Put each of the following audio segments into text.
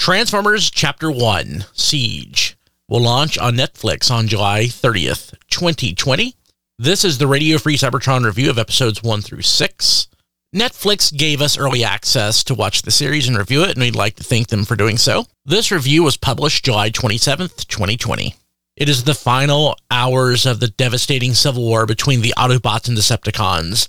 Transformers Chapter 1 Siege will launch on Netflix on July 30th, 2020. This is the Radio Free Cybertron review of episodes 1 through 6. Netflix gave us early access to watch the series and review it, and we'd like to thank them for doing so. This review was published July 27th, 2020. It is the final hours of the devastating civil war between the Autobots and Decepticons.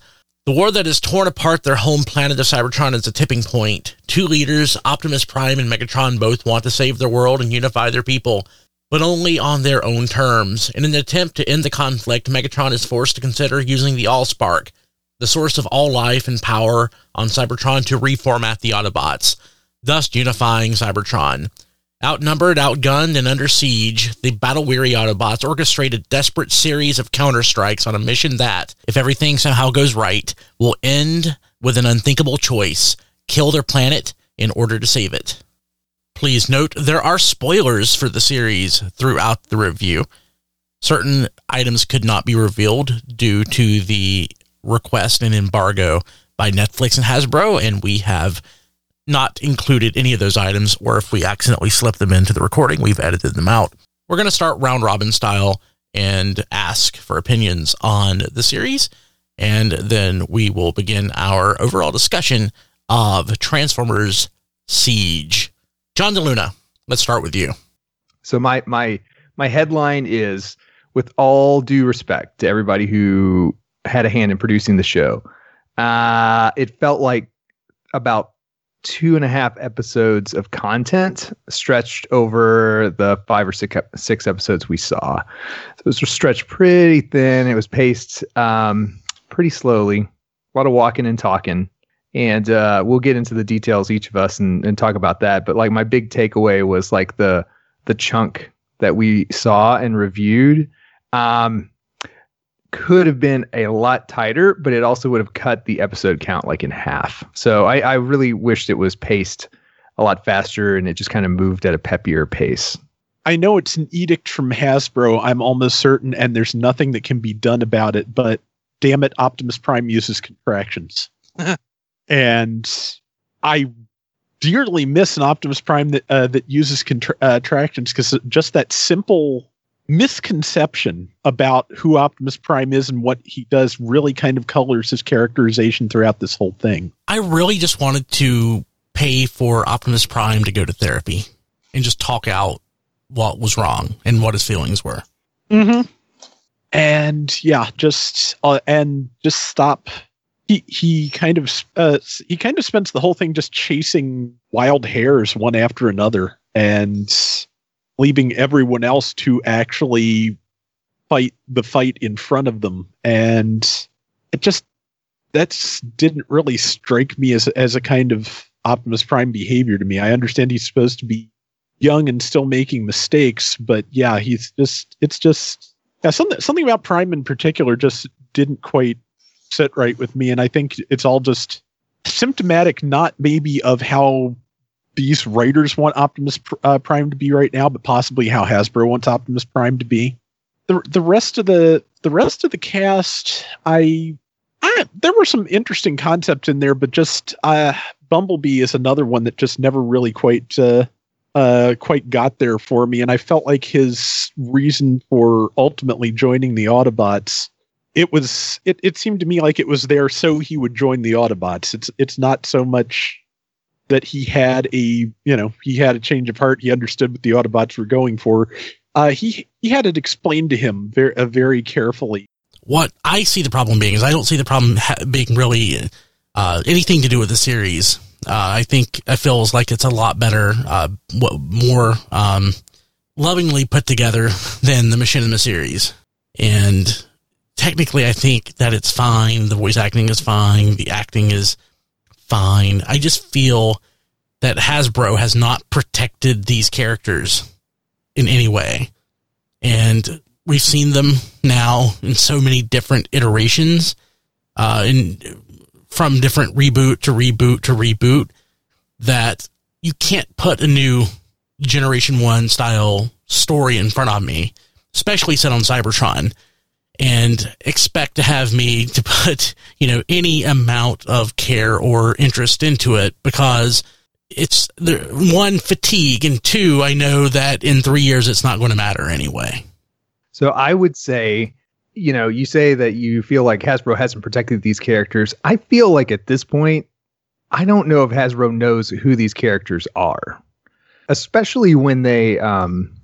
The war that has torn apart their home planet of Cybertron is a tipping point. Two leaders, Optimus Prime and Megatron, both want to save their world and unify their people, but only on their own terms. In an attempt to end the conflict, Megatron is forced to consider using the Allspark, the source of all life and power on Cybertron, to reformat the Autobots, thus unifying Cybertron. Outnumbered, outgunned, and under siege, the battle weary Autobots orchestrate a desperate series of counterstrikes on a mission that, if everything somehow goes right, will end with an unthinkable choice kill their planet in order to save it. Please note there are spoilers for the series throughout the review. Certain items could not be revealed due to the request and embargo by Netflix and Hasbro, and we have not included any of those items, or if we accidentally slip them into the recording, we've edited them out. We're going to start round robin style and ask for opinions on the series, and then we will begin our overall discussion of Transformers Siege. John DeLuna, let's start with you. So my my my headline is with all due respect to everybody who had a hand in producing the show. Uh, it felt like about two and a half episodes of content stretched over the five or six six episodes we saw. So it was stretched pretty thin. It was paced um, pretty slowly. A lot of walking and talking. And uh, we'll get into the details each of us and, and talk about that. But like my big takeaway was like the the chunk that we saw and reviewed. Um, could have been a lot tighter, but it also would have cut the episode count like in half. So I, I really wished it was paced a lot faster and it just kind of moved at a peppier pace. I know it's an edict from Hasbro, I'm almost certain, and there's nothing that can be done about it, but damn it, Optimus Prime uses contractions. and I dearly miss an Optimus Prime that uh, that uses contra- uh, contractions because just that simple misconception about who Optimus Prime is and what he does really kind of colors his characterization throughout this whole thing. I really just wanted to pay for Optimus Prime to go to therapy and just talk out what was wrong and what his feelings were. Mm-hmm. And yeah, just uh, and just stop. He he kind of uh, he kind of spends the whole thing just chasing wild hares one after another and leaving everyone else to actually fight the fight in front of them and it just that didn't really strike me as as a kind of Optimus Prime behavior to me. I understand he's supposed to be young and still making mistakes, but yeah, he's just it's just yeah, something something about Prime in particular just didn't quite sit right with me and I think it's all just symptomatic not maybe of how these writers want Optimus uh, Prime to be right now, but possibly how Hasbro wants Optimus Prime to be. The the rest of the the rest of the cast, I, I there were some interesting concepts in there, but just uh, Bumblebee is another one that just never really quite uh, uh, quite got there for me, and I felt like his reason for ultimately joining the Autobots. It was it, it seemed to me like it was there so he would join the Autobots. It's it's not so much that he had a you know he had a change of heart. He understood what the Autobots were going for. Uh, he he had it explained to him very uh, very carefully. What I see the problem being is I don't see the problem ha- being really uh, anything to do with the series. Uh, I think it feels like it's a lot better, uh, more um, lovingly put together than the Machinima series. And technically, I think that it's fine. The voice acting is fine. The acting is fine. I just feel that Hasbro has not protected these characters in any way. And we've seen them now in so many different iterations, uh, in, from different reboot to reboot to reboot, that you can't put a new Generation 1 style story in front of me, especially set on Cybertron and expect to have me to put, you know, any amount of care or interest into it because it's one fatigue and two I know that in 3 years it's not going to matter anyway. So I would say, you know, you say that you feel like Hasbro hasn't protected these characters. I feel like at this point I don't know if Hasbro knows who these characters are. Especially when they um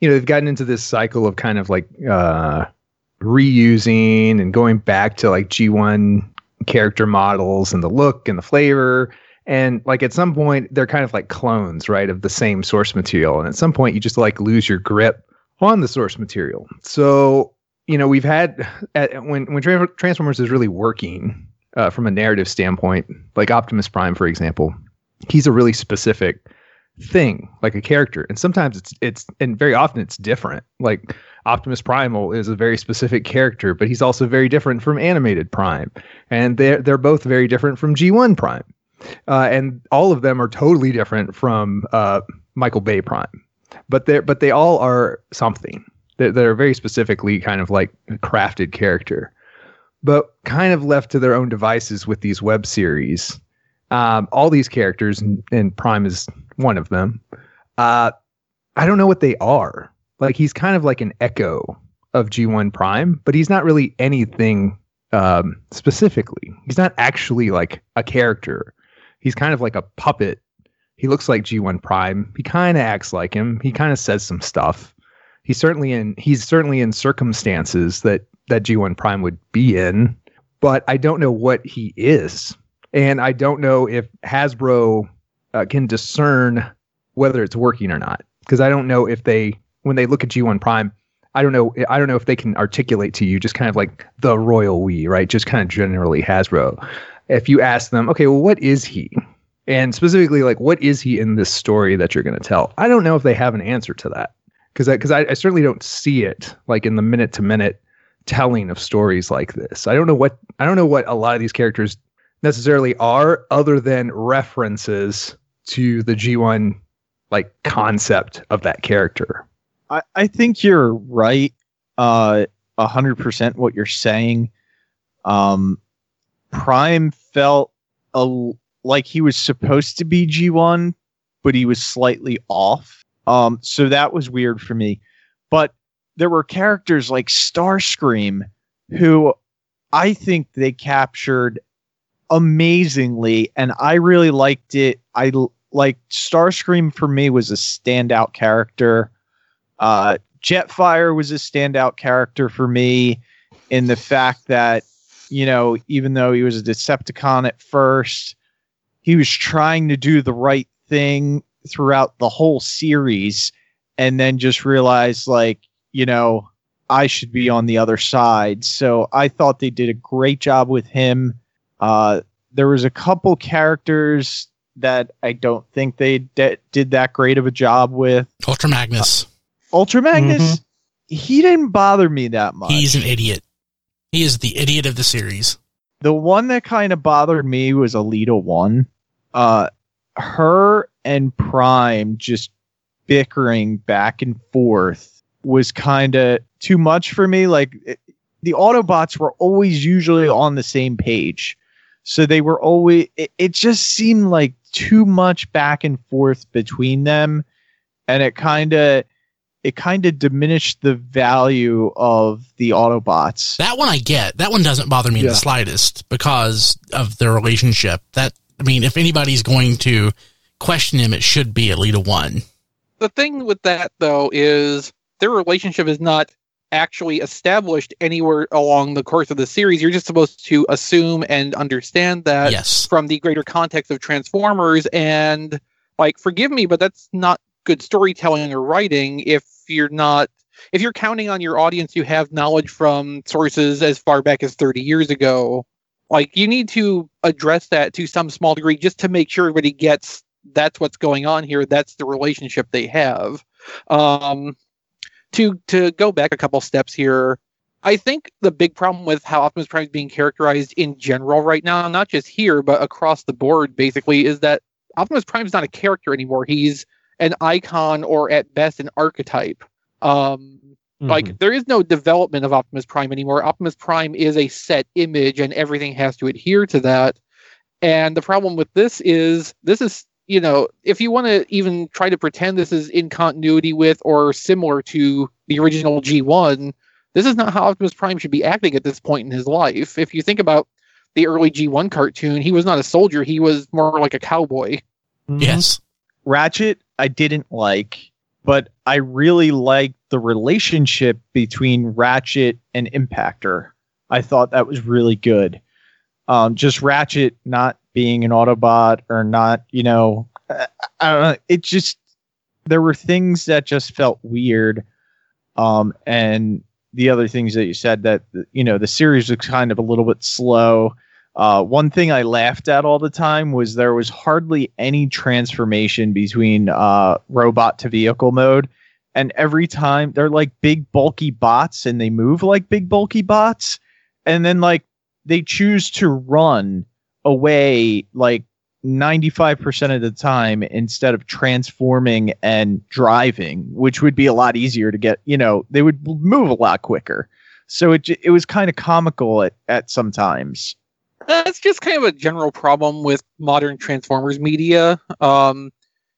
you know, they've gotten into this cycle of kind of like uh reusing and going back to like G1 character models and the look and the flavor. And like at some point, they're kind of like clones, right, of the same source material. And at some point, you just like lose your grip on the source material. So, you know, we've had at, when when Transformers is really working uh, from a narrative standpoint, like Optimus Prime, for example, he's a really specific thing, like a character. And sometimes it's it's and very often it's different. Like Optimus Primal is a very specific character, but he's also very different from Animated Prime, and they're they're both very different from G1 Prime, uh, and all of them are totally different from uh, Michael Bay Prime, but they but they all are something. They're, they're very specifically kind of like a crafted character, but kind of left to their own devices with these web series. Um, all these characters, and, and Prime is one of them. Uh, I don't know what they are like he's kind of like an echo of G1 Prime, but he's not really anything um, specifically. He's not actually like a character. He's kind of like a puppet. He looks like G1 Prime. He kind of acts like him. He kind of says some stuff. He's certainly in he's certainly in circumstances that that G1 Prime would be in, but I don't know what he is. And I don't know if Hasbro uh, can discern whether it's working or not because I don't know if they when they look at G1 Prime, I don't know. I don't know if they can articulate to you just kind of like the royal we, right? Just kind of generally Hasbro. If you ask them, okay, well, what is he? And specifically, like, what is he in this story that you're going to tell? I don't know if they have an answer to that because because I, I, I certainly don't see it like in the minute to minute telling of stories like this. I don't know what I don't know what a lot of these characters necessarily are, other than references to the G1 like concept of that character. I, I think you're right. Uh, a hundred percent what you're saying. Um, Prime felt a, like he was supposed to be G1, but he was slightly off. Um, so that was weird for me. But there were characters like Starscream who I think they captured amazingly, and I really liked it. I like Starscream for me was a standout character. Uh, Jetfire was a standout character for me in the fact that, you know, even though he was a Decepticon at first, he was trying to do the right thing throughout the whole series and then just realized, like, you know, I should be on the other side. So I thought they did a great job with him. Uh, there was a couple characters that I don't think they de- did that great of a job with. Ultra Magnus. Uh, Ultra Magnus, mm-hmm. he didn't bother me that much. He's an idiot. He is the idiot of the series. The one that kind of bothered me was Elita One. Uh, her and Prime just bickering back and forth was kind of too much for me. Like it, the Autobots were always usually on the same page. So they were always, it, it just seemed like too much back and forth between them. And it kind of, it kind of diminished the value of the Autobots. That one I get. That one doesn't bother me yeah. in the slightest because of their relationship. That I mean, if anybody's going to question him, it should be Elita One. The thing with that though is their relationship is not actually established anywhere along the course of the series. You're just supposed to assume and understand that yes. from the greater context of Transformers and like forgive me, but that's not good storytelling or writing if you're not if you're counting on your audience you have knowledge from sources as far back as 30 years ago. Like you need to address that to some small degree just to make sure everybody gets that's what's going on here that's the relationship they have. Um to to go back a couple steps here i think the big problem with how optimus prime is being characterized in general right now not just here but across the board basically is that optimus prime is not a character anymore. He's an icon or at best an archetype. Um, mm-hmm. Like there is no development of Optimus Prime anymore. Optimus Prime is a set image, and everything has to adhere to that. And the problem with this is this is you know, if you want to even try to pretend this is in continuity with or similar to the original G1, this is not how Optimus Prime should be acting at this point in his life. If you think about the early G1 cartoon, he was not a soldier, he was more like a cowboy. Yes. Ratchet, I didn't like, but I really liked the relationship between Ratchet and Impactor. I thought that was really good. Um, just Ratchet not being an Autobot or not, you know, I, I don't know. It just there were things that just felt weird. Um, and the other things that you said that you know the series was kind of a little bit slow. Uh, one thing I laughed at all the time was there was hardly any transformation between uh, robot to vehicle mode. And every time they're like big, bulky bots and they move like big, bulky bots. And then, like, they choose to run away like 95% of the time instead of transforming and driving, which would be a lot easier to get, you know, they would move a lot quicker. So it, it was kind of comical at, at some times. That's just kind of a general problem with modern Transformers media. Um,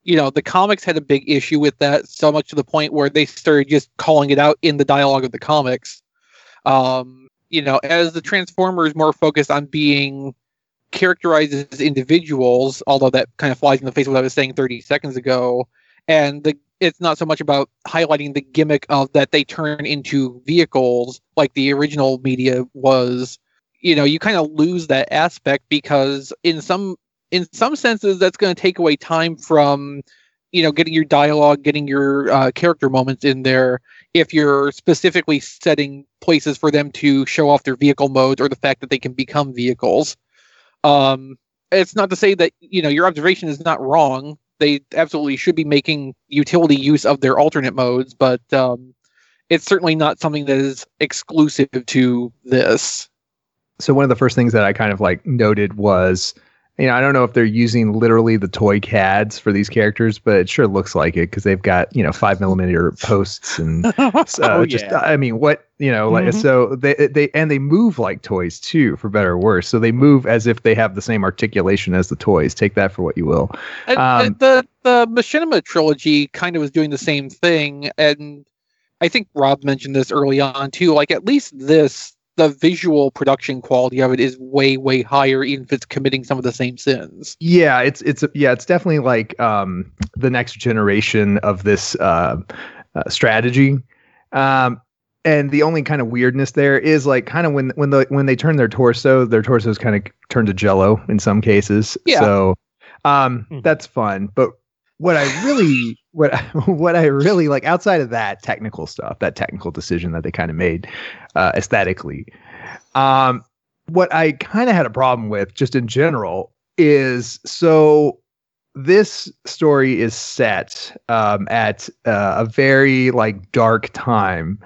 you know, the comics had a big issue with that, so much to the point where they started just calling it out in the dialogue of the comics. Um, you know, as the Transformers more focused on being characterized as individuals, although that kind of flies in the face of what I was saying 30 seconds ago, and the it's not so much about highlighting the gimmick of that they turn into vehicles like the original media was you know you kind of lose that aspect because in some in some senses that's going to take away time from you know getting your dialogue getting your uh, character moments in there if you're specifically setting places for them to show off their vehicle modes or the fact that they can become vehicles. Um it's not to say that you know your observation is not wrong. They absolutely should be making utility use of their alternate modes but um it's certainly not something that is exclusive to this so one of the first things that I kind of like noted was, you know, I don't know if they're using literally the toy CADs for these characters, but it sure looks like it because they've got you know five millimeter posts and uh, Oh, just yeah. I mean what you know like Mhm. so they they and they move like toys too for better or worse. So they move as if they have the same articulation as the toys. Take that for what you will. And, Um, and the the Machinima trilogy kind of was doing the same thing, and I think Rob mentioned this early on too. Like at least this, the visual production quality of it is way way higher, even if it's committing some of the same sins. Yeah, it's it's yeah, it's definitely like um the next generation of this uh, uh strategy. Um and the only kind of weirdness there is like kind of when when the when they turn their torso, their torsos kind of turn to jello in some cases. Yeah. So um Mhm. that's fun, but what I really what what I really like outside of that technical stuff, that technical decision that they kind of made uh aesthetically. Um what I kind of had a problem with just in general is so this story is set um, at uh, a very like dark time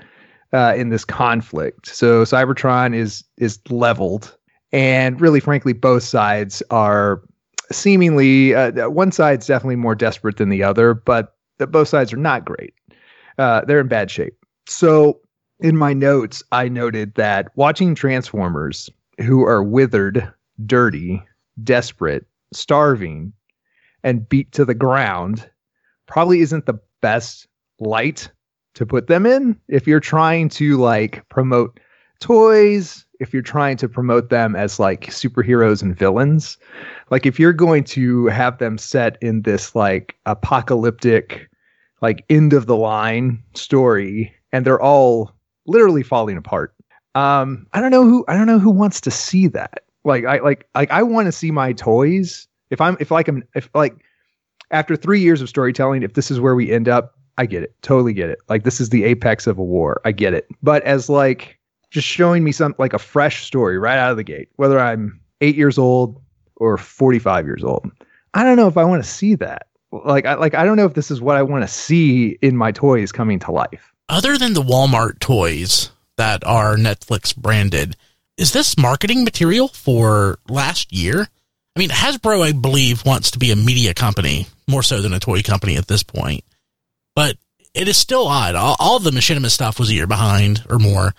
uh, in this conflict. So Cybertron is is leveled, and really, frankly, both sides are seemingly uh, one side's definitely more desperate than the other, but the, both sides are not great. Uh, they're in bad shape. So in my notes, I noted that watching Transformers who are withered, dirty, desperate, starving, and beat to the ground probably isn't the best light to put them in if you're trying to like promote toys if you're trying to promote them as like superheroes and villains. Like if you're going to have them set in this like apocalyptic like end of the line story and they're all literally falling apart um i don't know who i don't know who wants to see that. Like i like like i want to see my toys. If i'm if like i'm if like after three years of storytelling if this is where we end up i get it. Totally get it. Like this is the apex of a war. I get it. But as like just showing me some like a fresh story right out of the gate whether i'm eight years old or 45 years old i don't know if i want to see that like i like i don't know if this is what i want to see in my toys coming to life Other than the Walmart toys that are Netflix branded, is this marketing material for last year? I mean, Hasbro, I believe, wants to be a media company more so than a toy company at this point. But it is still odd. All, all the Machinima stuff was a year behind or more.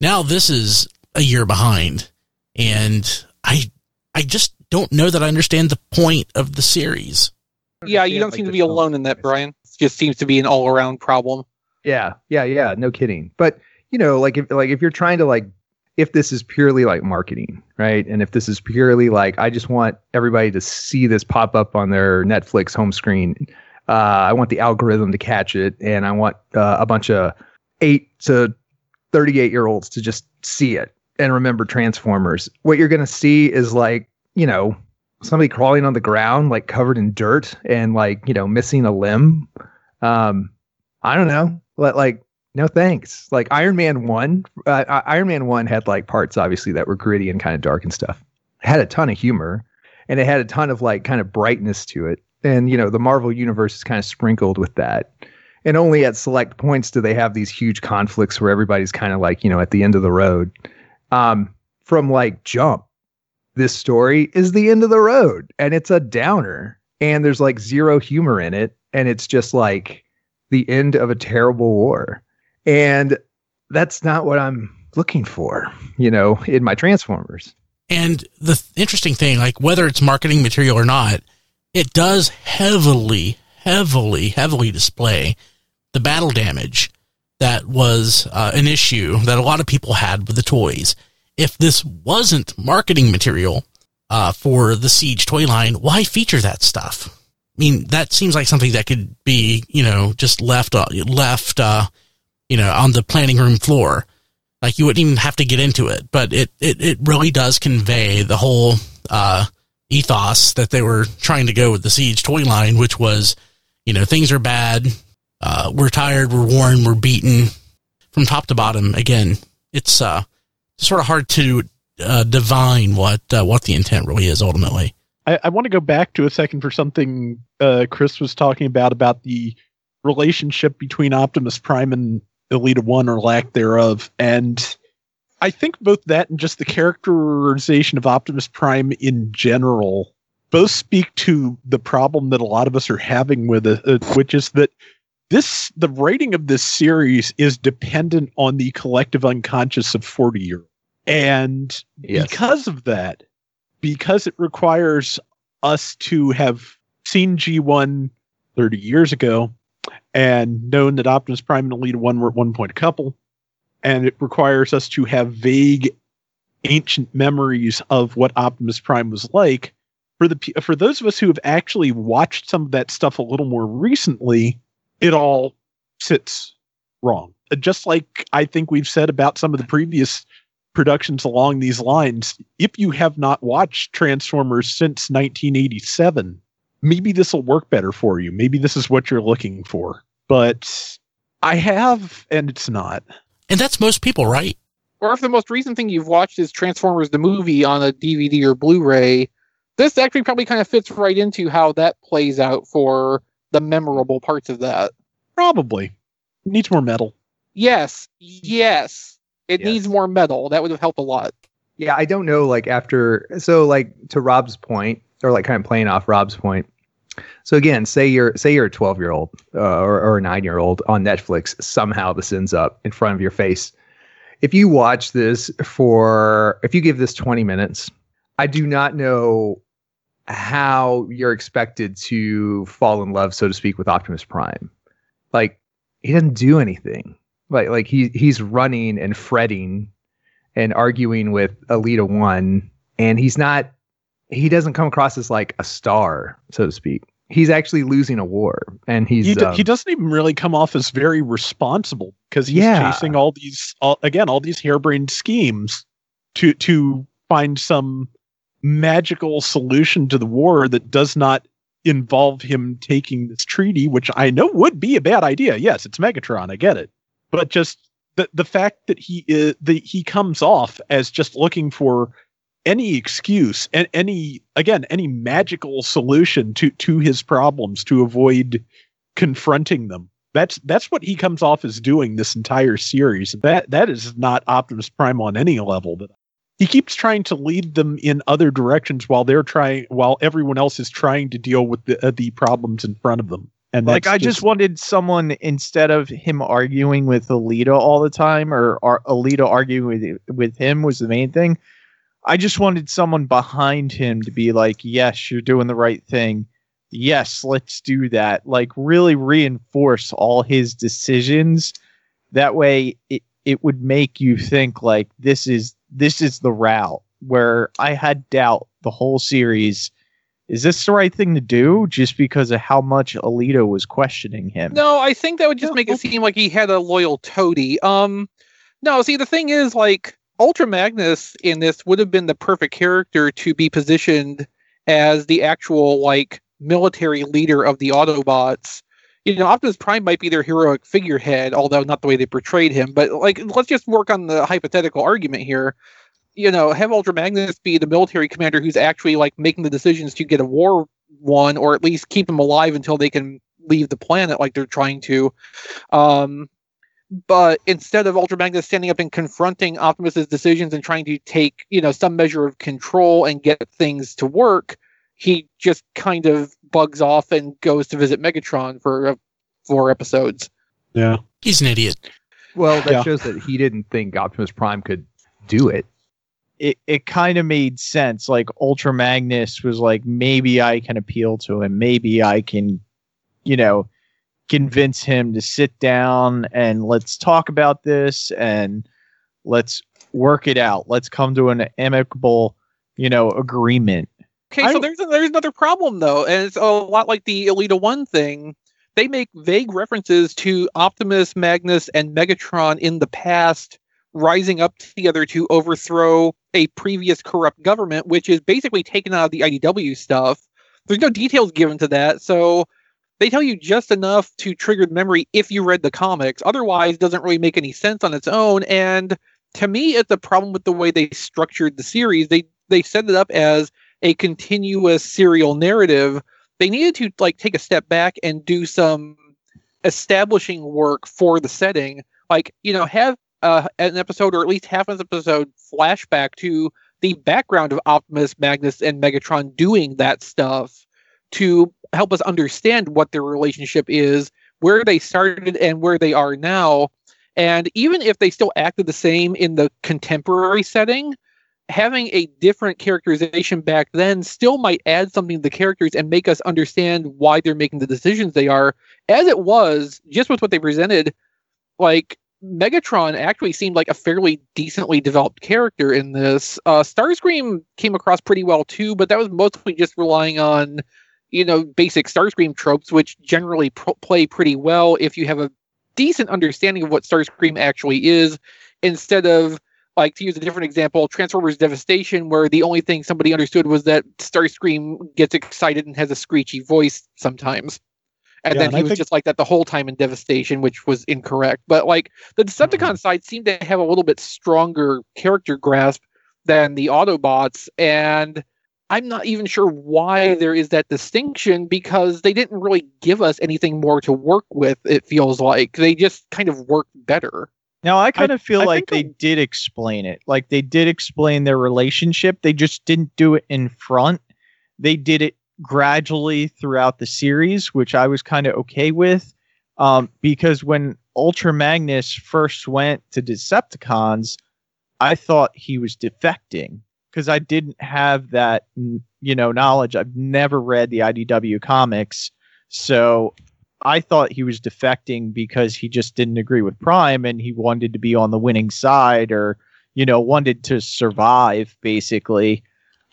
Now this is a year behind, and I I just don't know that I understand the point of the series. Yeah, you don't like, seem to be tone. alone in that, Brian. It just seems to be an all around problem. Yeah, yeah, yeah. No kidding. But you know, like if like if you're trying to like if this is purely like marketing, right? And if this is purely like I just want everybody to see this pop up on their Netflix home screen. Uh, I want the algorithm to catch it, and I want uh, a bunch of eight to thirty-eight year olds to just see it and remember Transformers. What you're gonna see is like you know somebody crawling on the ground, like covered in dirt and like you know missing a limb. Um, I don't know. Let like no thanks. Like Iron Man one, uh, Iron Man one had like parts obviously that were gritty and kind of dark and stuff. It had a ton of humor, and it had a ton of like kind of brightness to it. And you know the Marvel universe is kind of sprinkled with that. And only at select points do they have these huge conflicts where everybody's kind of like you know at the end of the road. Um, from like jump, this story is the end of the road, and it's a downer, and there's like zero humor in it, and it's just like the end of a terrible war. And that's not what I'm looking for, you know, in my Transformers. And the th- interesting thing, like whether it's marketing material or not, it does heavily, heavily, heavily display the battle damage that was uh, an issue that a lot of people had with the toys. If this wasn't marketing material uh, for the Siege toy line, why feature that stuff? I mean, that seems like something that could be, you know, just left, uh, left, uh, you know, on the planning room floor. Like you wouldn't even have to get into it, but it, it, it really does convey the whole, uh, ethos that they were trying to go with the Siege toy line, which was, you know, things are bad. Uh, we're tired. We're worn. We're beaten from top to bottom. Again, it's, uh, sort of hard to, uh, divine what, uh, what the intent really is ultimately. I, I want to go back to a second for something uh, Chris was talking about about the relationship between Optimus Prime and Elita One or lack thereof, and I think both that and just the characterization of Optimus Prime in general both speak to the problem that a lot of us are having with it, uh, which is that this the writing of this series is dependent on the collective unconscious of 40 year and Yes. because of that because it requires us to have seen G1 30 years ago and known that Optimus Prime and Elita 1 were at one point a couple, and it requires us to have vague ancient memories of what Optimus Prime was like. For the for those of us who have actually watched some of that stuff a little more recently, it all sits wrong. Uh, Just like I think we've said about some of the previous productions along these lines, if you have not watched Transformers since 1987, maybe this will work better for you. Maybe this is what you're looking for. But I have, and it's not. And that's most people, right? Or if the most recent thing you've watched is Transformers the movie on a DVD or Blu-ray, this actually probably kind of fits right into how that plays out for the memorable parts of that. Probably. It needs more metal. Yes, yes. It Yes. needs more metal. That would have helped a lot. Yeah, I don't know. Like after, so like to Rob's point, or like kind of playing off Rob's point. So again, say you're say you're a 12 year old uh, or, or a nine year old on Netflix. Somehow this ends up in front of your face. If you watch this for, if you give this 20 minutes, I do not know how you're expected to fall in love, so to speak, with Optimus Prime. Like he doesn't do anything. Like like he he's running and fretting and arguing with Elita One, and he's not. He doesn't come across as like a star, so to speak. He's actually losing a war, and he's he, do- um, he doesn't even really come off as very responsible because he's Yeah. chasing all these all, again all these harebrained schemes to to find some magical solution to the war that does not involve him taking this treaty which i know would be a bad idea. Yes it's megatron i get it. But just the the fact that he is the he comes off as just looking for any excuse and any again any magical solution to to his problems to avoid confronting them. That's that's what he comes off as doing this entire series. That that is not optimus prime on any level that he keeps trying to lead them in other directions while they're trying while everyone else is trying to deal with the uh, the problems in front of them and like I just wanted someone instead of him arguing with Elita all the time, or, or Elita arguing with with him was the main thing. I just wanted someone behind him to be like, "Yes, you're doing the right thing," yes, let's do that. Like really reinforce all his decisions. That way it, it would make you think like this is this is the route where I had doubt the whole series. Is this the right thing to do just because of how much Elita was questioning him? No, I think that would just make it seem like he had a loyal toady. Um, no, see, the thing is, like, Ultra Magnus in this would have been the perfect character to be positioned as the actual, like, military leader of the Autobots. You know, Optimus Prime might be their heroic figurehead, although not the way they portrayed him. But, like, let's just work on the hypothetical argument here you know, have Ultra Magnus be the military commander who's actually like making the decisions to get a war won, or at least keep them alive until they can leave the planet, like they're trying to. Um, but instead of Ultra Magnus standing up and confronting Optimus's decisions and trying to take, you know, some measure of control and get things to work, he just kind of bugs off and goes to visit Megatron for uh, four episodes. Yeah. He's an idiot. Well, that Yeah. shows that he didn't think Optimus Prime could do it. it, it kind of made sense. Like Ultra Magnus was like, maybe I can appeal to him. Maybe I can, you know, convince him to sit down and let's talk about this and let's work it out. Let's come to an amicable, you know, agreement. Okay, I so there's there's another problem though, and it's a lot like the Elita One thing. They make vague references to Optimus, Magnus, and Megatron in the past rising up together to overthrow a previous corrupt government, which is basically taken out of the IDW stuff. There's no details given to that, so they tell you just enough to trigger the memory if you read the comics. Otherwise, it doesn't really make any sense on its own. And to me, it's a problem with the way they structured the series. They they set it up as a continuous serial narrative, they needed to like take a step back and do some establishing work for the setting. Like, you know, have uh, an episode or at least half an episode flashback to the background of Optimus, Magnus, and Megatron doing that stuff to help us understand what their relationship is, where they started and where they are now. And even if they still acted the same in the contemporary setting, having a different characterization back then still might add something to the characters and make us understand why they're making the decisions they are. As it was, just with what they presented, like Megatron actually seemed like a fairly decently developed character in this. Uh, Starscream came across pretty well too, but that was mostly just relying on, you know, basic Starscream tropes, which generally play pretty well if you have a decent understanding of what Starscream actually is, instead of like to use a different example, Transformers Devastation, where the only thing somebody understood was that Starscream gets excited and has a screechy voice sometimes. And Yeah, then and he I was think- just like that the whole time in Devastation, which was incorrect. But like the mm-hmm. Decepticon side seemed to have a little bit stronger character grasp than the Autobots. And I'm not even sure why there is that distinction because they didn't really give us anything more to work with, it feels like. They just kind of worked better. Now I kind of feel I like they did explain it. Like they did explain their relationship. They just didn't do it in front. They did it gradually throughout the series, which I was kind of okay with. Um, because when Ultra Magnus first went to Decepticons, I thought he was defecting because I didn't have that, you know, knowledge. I've never read the IDW comics, so I thought he was defecting because he just didn't agree with Prime and he wanted to be on the winning side or, you know, wanted to survive basically.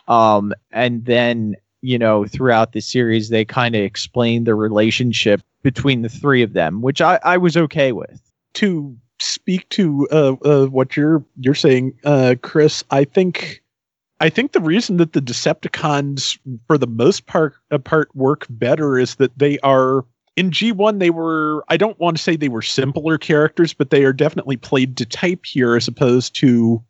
Um, and then, you know, throughout the series, they kind of explained the relationship between the three of them, which I, I was okay with. to speak to uh, uh, what you're you're saying, uh, Chris, I think I think the reason that the Decepticons, for the most part, uh, part work better is that they are in G1. They were I don't want to say they were simpler characters, but they are definitely played to type here as opposed to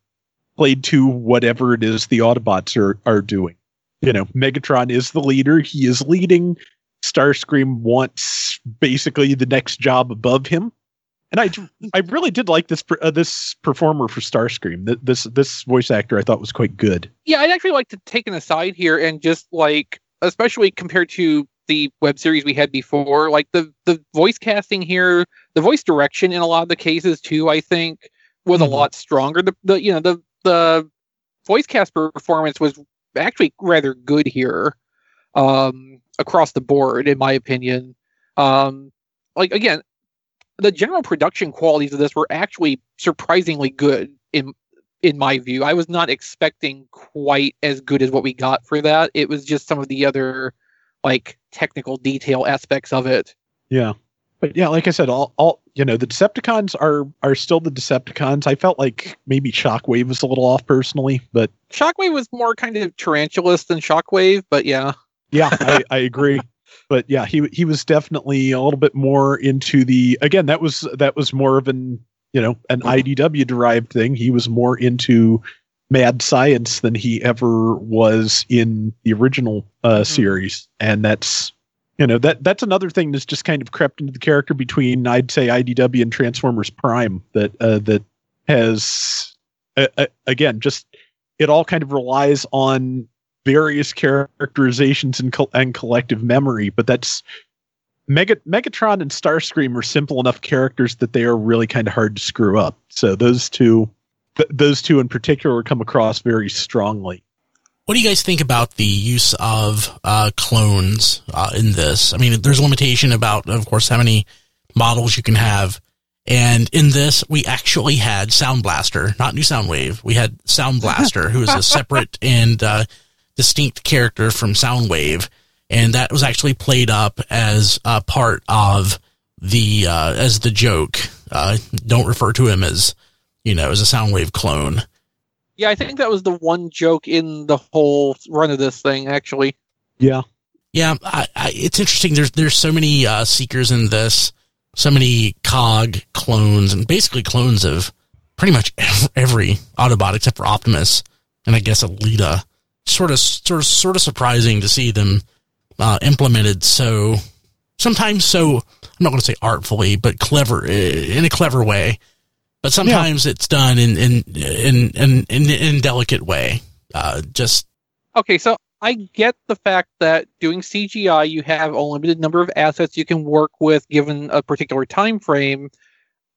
played to whatever it is the Autobots are are doing. You know, Megatron is the leader; he is leading. Starscream wants basically the next job above him and I, I really did like this uh, this performer for Starscream. Th- This this voice actor I thought was quite good. Yeah, I'd actually like to take an aside here and just like, especially compared to the web series we had before, like the the voice casting here, the voice direction in a lot of the cases too, I think was Mhm. a lot stronger. The the you know the the voice cast performance was actually rather good here. Um, across the board, in my opinion. Um, like again, the general production qualities of this were actually surprisingly good in in my view. I was not expecting quite as good as what we got for that. It was just some of the other like technical detail aspects of it. Yeah. But yeah, like I said, all, all you know, the Decepticons are are still the Decepticons. I felt like maybe Shockwave was a little off personally, but Shockwave was more kind of Tarantulas than Shockwave, but yeah. yeah, I, I agree. But yeah, he he was definitely a little bit more into the again, that was that was more of an you know, an mm-hmm. IDW derived thing. He was more into mad science than he ever was in the original uh, Mhm. series, and that's you know that that's another thing that's just kind of crept into the character between I'd say IDW and Transformers Prime that uh, that has uh, uh, again just it all kind of relies on various characterizations and, col- and collective memory, but that's Mega Megatron and Starscream are simple enough characters that they are really kind of hard to screw up. So those two, th- those two in particular, come across very strongly. What do you guys think about the use of uh, clones uh, in this? I mean, there's a limitation about, of course, how many models you can have. And in this, we actually had Sound Blaster, not New Soundwave. We had Sound Blaster, who is a separate and uh, distinct character from Soundwave, and that was actually played up as a part of the uh, as the joke. Uh, don't refer to him as you know as a Soundwave clone. Yeah, I think that was the one joke in the whole run of this thing, actually. Yeah, Yeah, I, I, it's interesting. There's there's so many uh, seekers in this, so many cog clones, and basically clones of pretty much every Autobot except for Optimus, and I guess Elita. Sort of, sort of, sort of surprising to see them uh, implemented so sometimes so I'm not going to say artfully, but clever in a clever way. But sometimes it's done in in in in in, in delicate way. Uh, just Okay, so I get the fact that doing CGI, you have a limited number of assets you can work with given a particular time frame.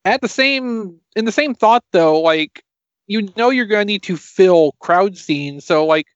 At the same, in the same thought though, like you know you're going to need to fill crowd scenes, so like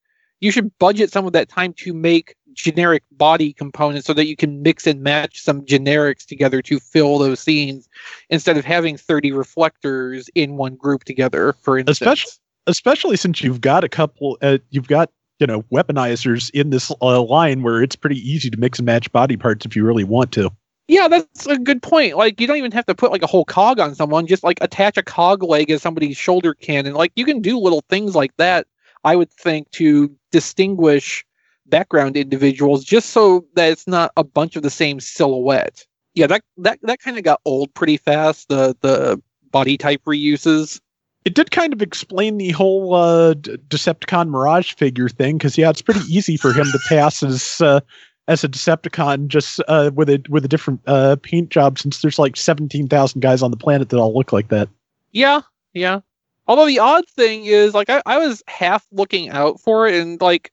you should budget some of that time to make generic body components so that you can mix and match some generics together to fill those scenes instead of having 30 reflectors in one group together for instance. Especially- especially since you've got a couple, uh, you've got you know weaponizers in this uh, line where it's pretty easy to mix and match body parts if you really want to. Yeah, that's a good point. Like, you don't even have to put like a whole cog on someone. Just like attach a cog leg as somebody's shoulder cannon. Like, you can do little things like that. I would think to distinguish background individuals, just so that it's not a bunch of the same silhouette. Yeah, that that that kind of got old pretty fast. The the body type reuses. It did kind of explain the whole uh, Decepticon Mirage figure thing because yeah, it's pretty easy for him to pass as uh, as a Decepticon just uh, with a with a different uh, paint job since there's like seventeen thousand guys on the planet that all look like that. Yeah, yeah. Although the odd thing is, like, I, I was half looking out for it, and like,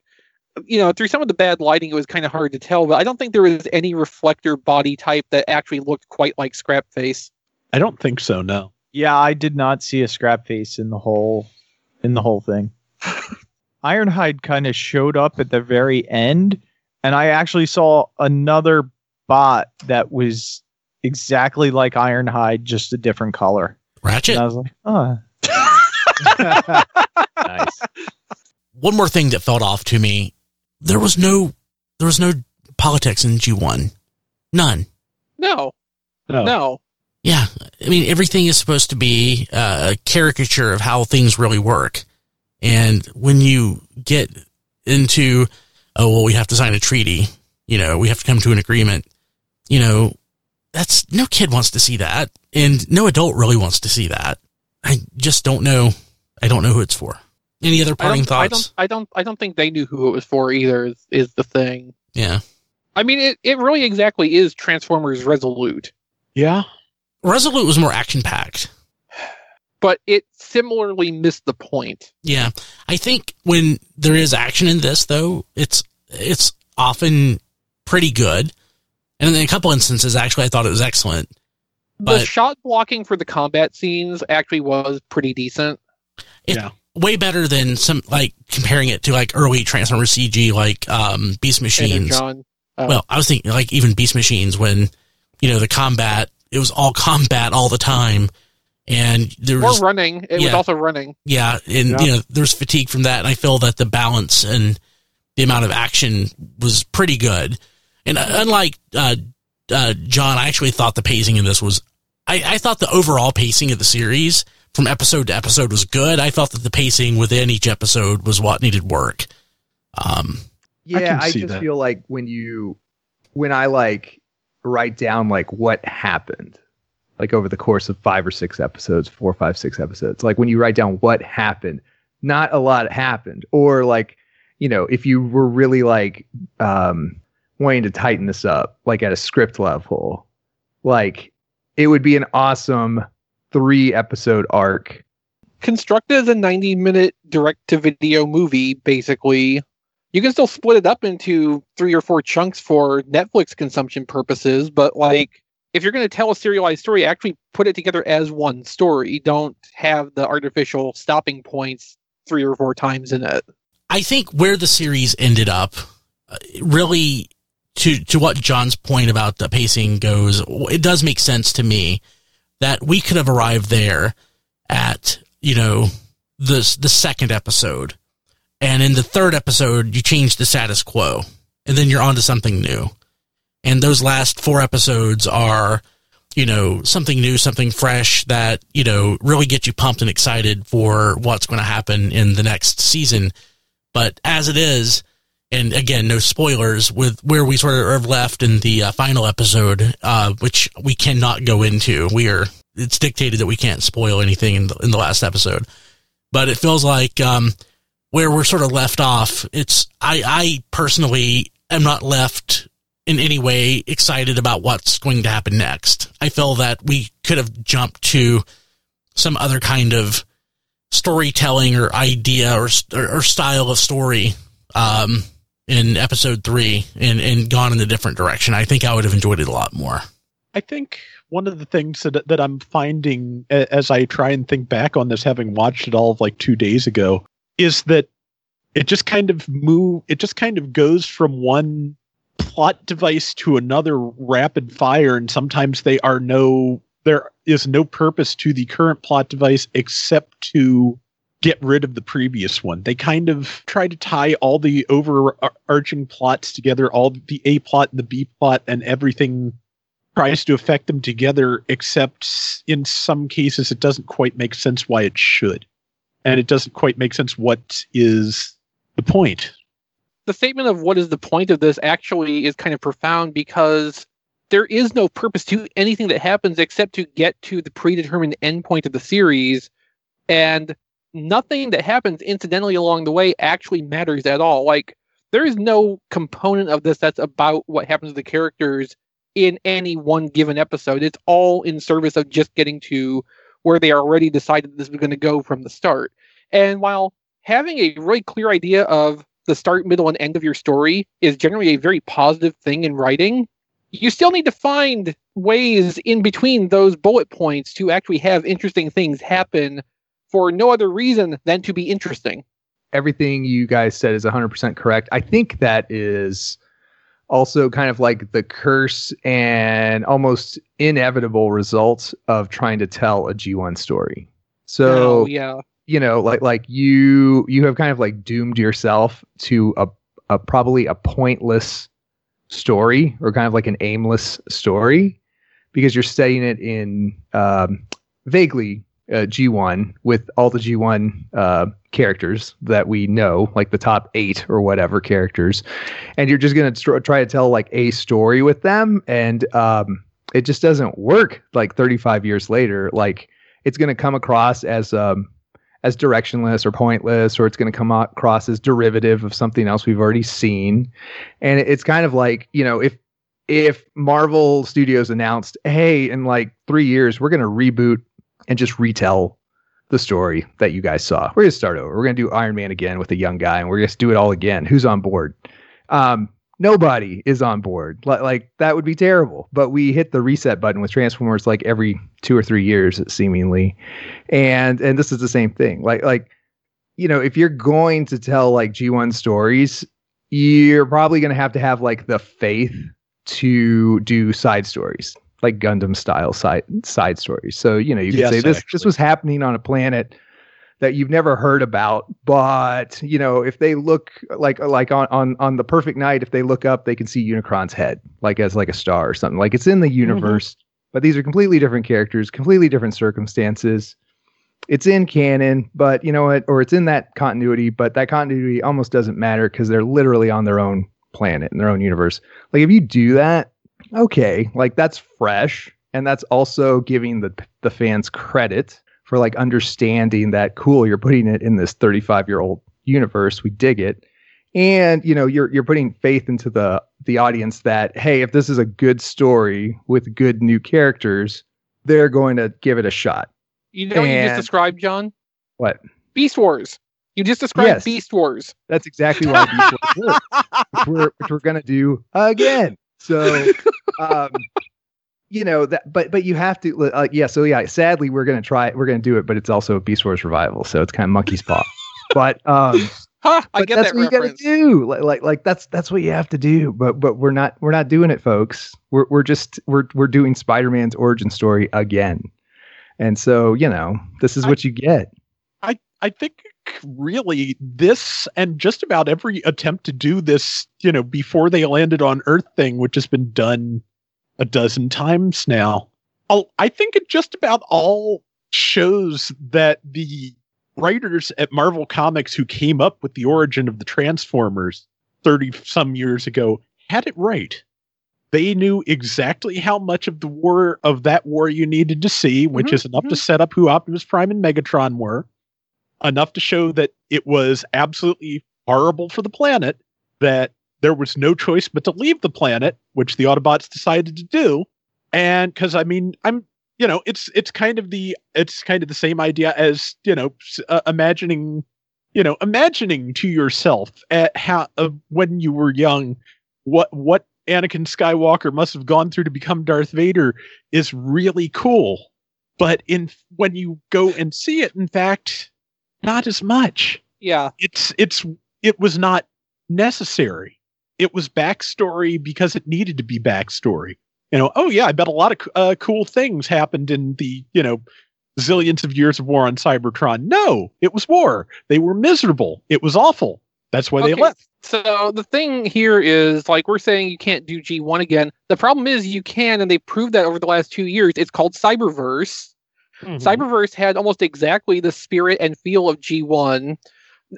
you know, through some of the bad lighting, it was kind of hard to tell. But I don't think there was any reflector body type that actually looked quite like Scrap Face. I don't think so. No. Yeah, I did not see a scrap face in the whole in the whole thing. Ironhide kind of showed up at the very end, and I actually saw another bot that was exactly like Ironhide, just a different color. Ratchet. And I was like, oh. Nice. one more thing that felt off to me there was no there was no politics in g1 none. No, No. no. yeah. I mean everything is supposed to be uh, a caricature of how things really work. And when you get into oh well we have to sign a treaty you know we have to come to an agreement you know that's no kid wants to see that. And no adult really wants to see that. I just don't know. I don't know who it's for any other I parting don't, I don't. I don't. I don't think they knew who it was for either. Is, is the thing. yeah I mean, it, it really exactly is Transformers Resolute, Yeah. resolute was more action packed but it similarly missed the point. Yeah, I think when there is action in this, though, it's it's often pretty good, and in a couple instances, actually, I thought it was excellent. the shot blocking for the combat scenes actually was pretty decent. It- Yeah. Way better than some like comparing it to like early Transformers CG, like um, Beast Machines. Oh. Well, I was thinking like even Beast Machines when you know the combat it was all combat all the time, and there or was running. It was also running. yeah, and Yeah. you know there's fatigue from that, and I feel that the balance and the amount of action was pretty good. And uh, unlike uh, uh, John, I actually thought the pacing in this was. I, I thought the overall pacing of the series from episode to episode was good. I felt that the pacing within each episode was what needed work. Um, Yeah, can I, just that. feel like when you when I like write down like what happened, like over the course of five or six episodes, four, five, six episodes, like when you write down what happened, not a lot happened. Or like, you know, if you were really like um wanting to tighten this up, like at a script level, like it would be an awesome three episode arc. Constructed as a 90 minute direct to video movie basically. You can still split it up into three or four chunks for netflix consumption purposes but like if you're going to tell a serialized story actually put it together as one story. Don't have the artificial stopping points three or four times in it. I think where the series ended up, uh, really, to to what John's point about the pacing goes, it does make sense to me that we could have arrived there at you know the the second episode, and in the third episode you change the status quo, and then you're on to something new, and those last four episodes are you know something new something fresh that you know really get you pumped and excited for what's going to happen in the next season. But as it is, and again, no spoilers with where we sort of left in the uh, final episode, uh, which we cannot go into. We are it's dictated that we can't spoil anything in the, in the last episode, but it feels like um, where we're sort of left off. It's I I personally am not left in any way excited about what's going to happen next. I feel that we could have jumped to some other kind of storytelling or idea or, or, or style of story um, in episode three and, and gone in a different direction. I think I would have enjoyed it a lot more. I think one of the things that that I'm finding as I try and think back on this, having watched it all of like two days ago, is that it just kind of move. It just kind of goes from one plot device to another rapid fire, and sometimes they are no. There is no purpose to the current plot device except to get rid of the previous one. They kind of try to tie all the overarching plots together, all the A plot the B plot, and everything tries to affect them together, except in some cases it doesn't quite make sense why it should. And it doesn't quite make sense what is the point. the statement of what is the point of this actually is kind of profound because there is no purpose to anything that happens except to get to the predetermined endpoint of the series and nothing that happens incidentally along the way actually matters at all like there is no component of this that's about what happens to the characters in any one given episode it's all in service of just getting to where they already decided this was going to go from the start and while having a really clear idea of the start, middle, and end of your story is generally a very positive thing in writing. You still need to find ways in between those bullet points to actually have interesting things happen for no other reason than to be interesting. everything you guys said is 100% correct. I think that is also kind of like the curse and almost inevitable result of trying to tell a G1 story. So, Oh, yeah. you know, like like you you have kind of like doomed yourself to a, a probably a pointless story or kind of like an aimless story because you're setting it in um, vaguely uh, G1 with all the G1 uh, characters that we know, like the top eight or whatever characters, and you're just gonna tr- try to tell like a story with them, and um, it just doesn't work. Like 35 years later, like it's gonna come across as um, as directionless or pointless, or it's going to come across as derivative of something else we've already seen. And it's kind of like, you know, if if Marvel Studios announced, hey, in like three years, we're going to reboot and just retell the story that you guys saw. We're to start over. We're to do Iron Man again with a young guy, and we're to do it all again. Who's on board? Um, nobody is on board. Like, like that would be terrible. But we hit the reset button with Transformers like every two or three years, seemingly and and this is the same thing like like you know if you're going to tell like g1 stories you're probably to have to have like the faith to do side stories, like Gundam style side side stories. So you know, you could Yes, say this this was happening on a planet that you've never heard about, but you know, if they look like like on on on the perfect night, if they look up, they can see Unicron's head, like as like a star or something. Like it's in the mm-hmm. universe, but these are completely different characters, completely different circumstances. It's in canon, but you know what? Or it's in that continuity, but that continuity almost doesn't matter because they're literally on their own planet in their own universe. Like if you do that, okay, like that's fresh, and that's also giving the the fans credit for like understanding that cool. You're putting it in this 35 year old universe. We dig it, and you know you're you're putting faith into the the audience that hey, if this is a good story with good new characters, they're going to give it a shot. You know what you just described, John? What? Beast Wars. You just described Yes. Beast Wars. That's exactly why Beast Wars works, which we're we're gonna do again. So, um, you know that, but but you have to, uh, yeah. So yeah, sadly, we're gonna try, we're gonna do it, but it's also a Beast Wars revival, so it's kind of monkey's paw. But um, Ha! I but get that's that what reference. you gotta do. Like, like like that's that's what you have to do. But but we're not we're not doing it, folks. We're we're just we're we're doing Spider-Man's origin story again. And so, you know, this is I- what you get. I, I think really this and just about every attempt to do this, you know, before they landed on Earth thing, which has been done a dozen times now. I'll, I think it just about all shows that the writers at Marvel Comics who came up with the origin of the Transformers 30 some years ago had it right. They knew exactly how much of the war of that war you needed to see, which Mhm, is enough to set up who Optimus Prime and Megatron were enough to show that it was absolutely horrible for the planet, that there was no choice but to leave the planet, which the Autobots decided to do. And because I mean, I'm you know, it's it's kind of the it's kind of the same idea as you know, uh, imagining you know, imagining to yourself at how uh, when you were young, what what Anakin Skywalker must have gone through to become Darth Vader is really cool. But in when you go and see it, in fact, not as much. Yeah. It's it's it was not necessary. It was backstory because it needed to be backstory. You know, oh yeah, I bet a lot of uh, cool things happened in the you know zillions of years of war on Cybertron. No, it was war. They were miserable. It was awful. That's why they Okay, left. So the thing here is like we're saying you can't do G1 again. The problem is you can, and they proved that over the last two years. It's called Cyberverse. Mm-hmm. Cyberverse had almost exactly the spirit and feel of G1.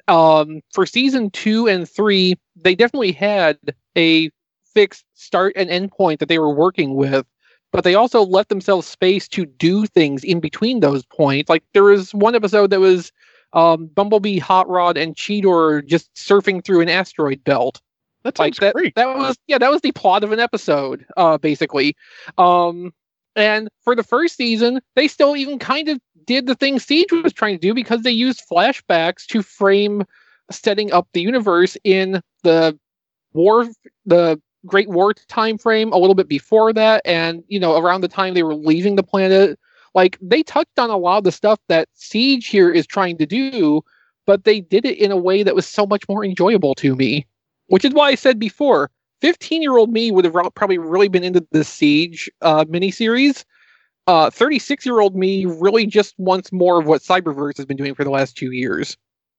Um, for season two and three, they definitely had a fixed start and end point that they were working with, but they also left themselves space to do things in between those points. Like there was one episode that was um, Bumblebee, Hot Rod, and Cheetor just surfing through an asteroid belt That like that, great. that was yeah that was the plot of an episode uh basically um and for the first season they still even kind of did the thing siege was trying to do because they used flashbacks to frame setting up the universe in the war the great war time frame a little bit before that. And you know around the time they were leaving the planet like they touched on a lot of the stuff that siege here is trying to do but they did it in a way that was so much more enjoyable to me which is why I said before, 15 year old me would have probably really been into the Siege uh, miniseries. 36 year old me really just wants more of what Cyberverse has been doing for the last two years.